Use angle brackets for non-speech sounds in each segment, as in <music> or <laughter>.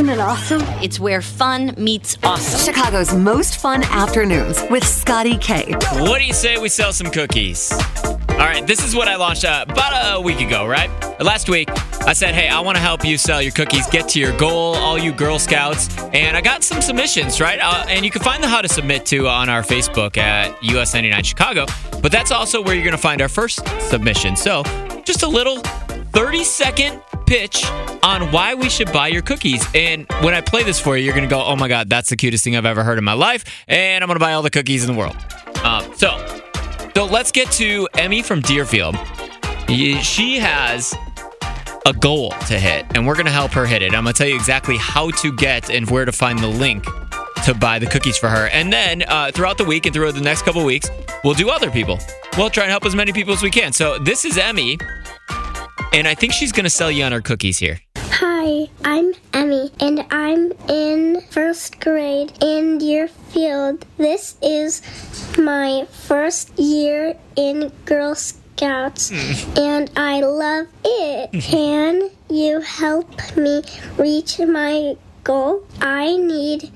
Isn't it awesome? It's where fun meets awesome. Chicago's most fun afternoons with Scotty K. What do you say we sell some cookies? All right, this is what I launched uh, about a week ago, right? Last week, I said, hey, I want to help you sell your cookies, get to your goal, all you Girl Scouts. And I got some submissions, right? Uh, and you can find the how to submit to on our Facebook at US 99 Chicago. But that's also where you're going to find our first submission. So just a little 30 second pitch on why we should buy your cookies. And when I play this for you, you're going to go, oh my God, that's the cutest thing I've ever heard in my life. And I'm going to buy all the cookies in the world. Uh, so, so let's get to Emmy from Deerfield. She has a goal to hit, and we're going to help her hit it. I'm going to tell you exactly how to get and where to find the link to buy the cookies for her. And then uh, throughout the week and throughout the next couple weeks, we'll do other people. We'll try and help as many people as we can. So this is Emmy, and I think she's going to sell you on her cookies here. Hi, I'm Emmy, and I'm in first grade in Deerfield. This is my first year in Girl Scouts, hmm. and I love it. <laughs> Can you help me reach my goal? I need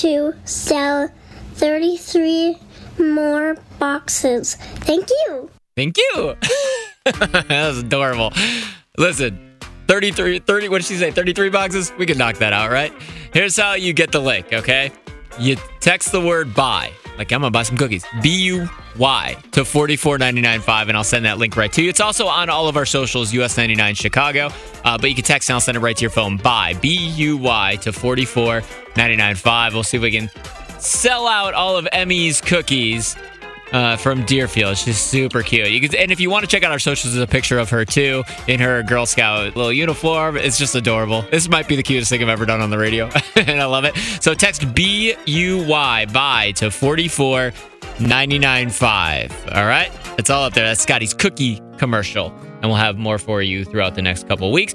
to sell 33 more boxes. Thank you. Thank you. <laughs> <laughs> that was adorable. Listen, 33, 30, what did she say? 33 boxes? We can knock that out, right? Here's how you get the link, okay? You text the word buy. Like, I'm gonna buy some cookies. B U Y to 44995, and I'll send that link right to you. It's also on all of our socials, US99 Chicago. Uh, but you can text and I'll send it right to your phone. Buy B U Y to 44995. We'll see if we can sell out all of Emmy's cookies uh, from Deerfield. She's super cute. You can, and if you want to check out our socials, there's a picture of her too in her Girl Scout little uniform. It's just adorable. This might be the cutest thing I've ever done on the radio, <laughs> and I love it. So text B U Y buy to forty four ninety nine five. All right, that's all up there. That's Scotty's cookie commercial, and we'll have more for you throughout the next couple weeks.